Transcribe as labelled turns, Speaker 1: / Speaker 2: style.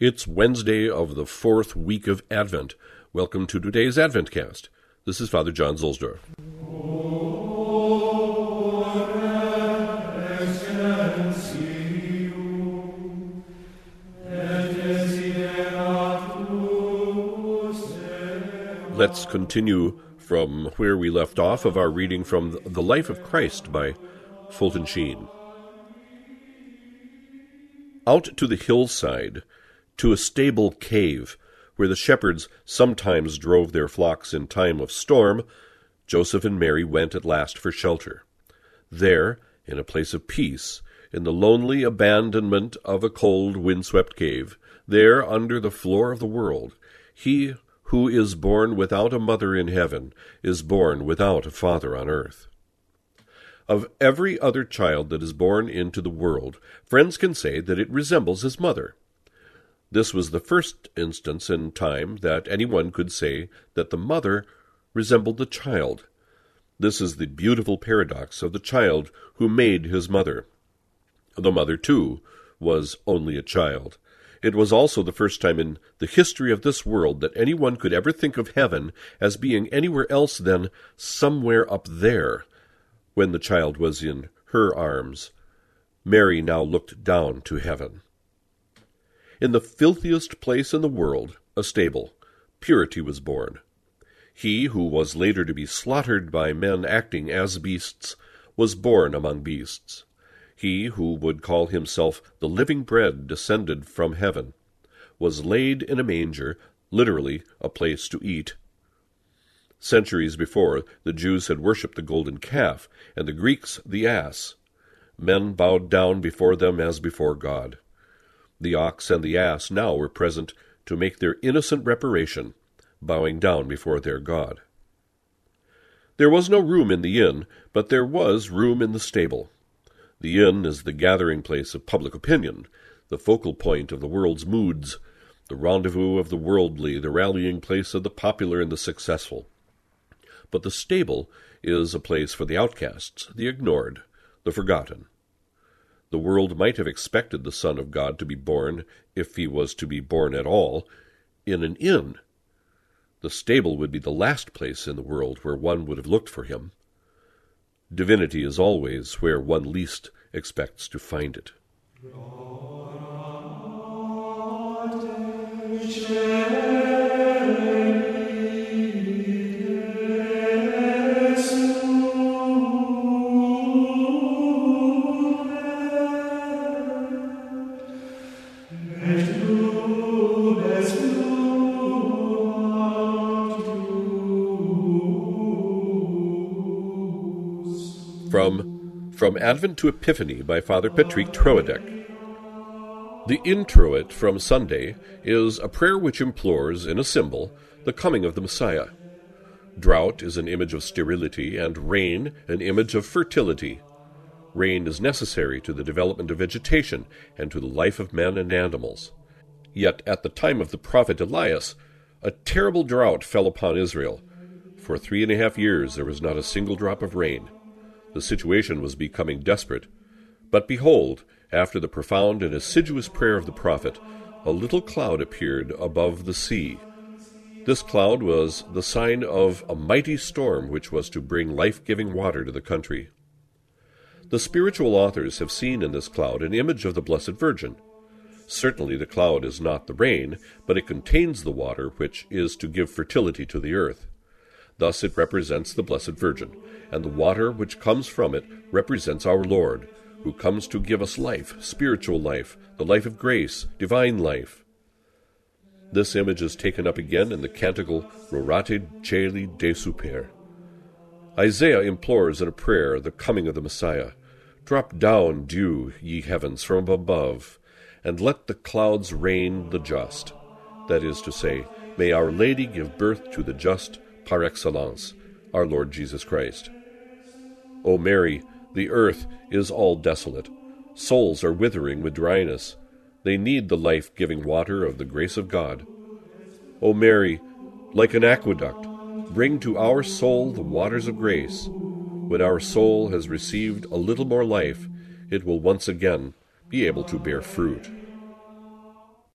Speaker 1: It's Wednesday of the fourth week of Advent. Welcome to today's Adventcast. This is Father John Zuhlsdorf. Let's continue from where we left off of our reading from The Life of Christ by Fulton Sheen. Out to the hillside, to a stable cave, where the shepherds sometimes drove their flocks in time of storm, Joseph and Mary went at last for shelter. There, in a place of peace, in the lonely abandonment of a cold, windswept cave, there, under the floor of the world, he who is born without a mother in heaven is born without a father on earth. Of every other child that is born into the world, friends can say that it resembles his mother. This was the first instance in time that anyone could say that the mother resembled the child. This is the beautiful paradox of the child who made his mother. The mother, too, was only a child. It was also the first time in the history of this world that anyone could ever think of heaven as being anywhere else than somewhere up there. When the child was in her arms, Mary now looked down to heaven. In the filthiest place in the world, a stable, purity was born. He who was later to be slaughtered by men acting as beasts was born among beasts. He who would call himself the living bread descended from heaven was laid in a manger, literally a place to eat. Centuries before, the Jews had worshipped the golden calf, and the Greeks the ass. Men bowed down before them as before God. The ox and the ass now were present to make their innocent reparation, bowing down before their God. There was no room in the inn, but there was room in the stable. The inn is the gathering place of public opinion, the focal point of the world's moods, the rendezvous of the worldly, the rallying place of the popular and the successful. But the stable is a place for the outcasts, the ignored, the forgotten. The world might have expected the Son of God to be born, if he was to be born at all, in an inn. The stable would be the last place in the world where one would have looked for him. Divinity is always where one least expects to find it. From From Advent to Epiphany by Father Patrick Troadec. The introit from Sunday is a prayer which implores, in a symbol, the coming of the Messiah. Drought is an image of sterility, and rain an image of fertility. Rain is necessary to the development of vegetation and to the life of men and animals. Yet at the time of the prophet Elias, a terrible drought fell upon Israel. For three and a half years there was not a single drop of rain. The situation was becoming desperate. But behold, after the profound and assiduous prayer of the prophet, a little cloud appeared above the sea. This cloud was the sign of a mighty storm which was to bring life giving water to the country. The spiritual authors have seen in this cloud an image of the Blessed Virgin. Certainly the cloud is not the rain, but it contains the water which is to give fertility to the earth. Thus it represents the Blessed Virgin, and the water which comes from it represents our Lord, who comes to give us life, spiritual life, the life of grace, divine life. This image is taken up again in the canticle Rorate Caeli desuper. Isaiah implores in a prayer the coming of the Messiah. Drop down dew, ye heavens, from above, and let the clouds rain the just. That is to say, may Our Lady give birth to the just par excellence, our Lord Jesus Christ. O Mary, the earth is all desolate. Souls are withering with dryness. They need the life giving water of the grace of God. O Mary, like an aqueduct, bring to our soul the waters of grace. When our soul has received a little more life, it will once again be able to bear fruit.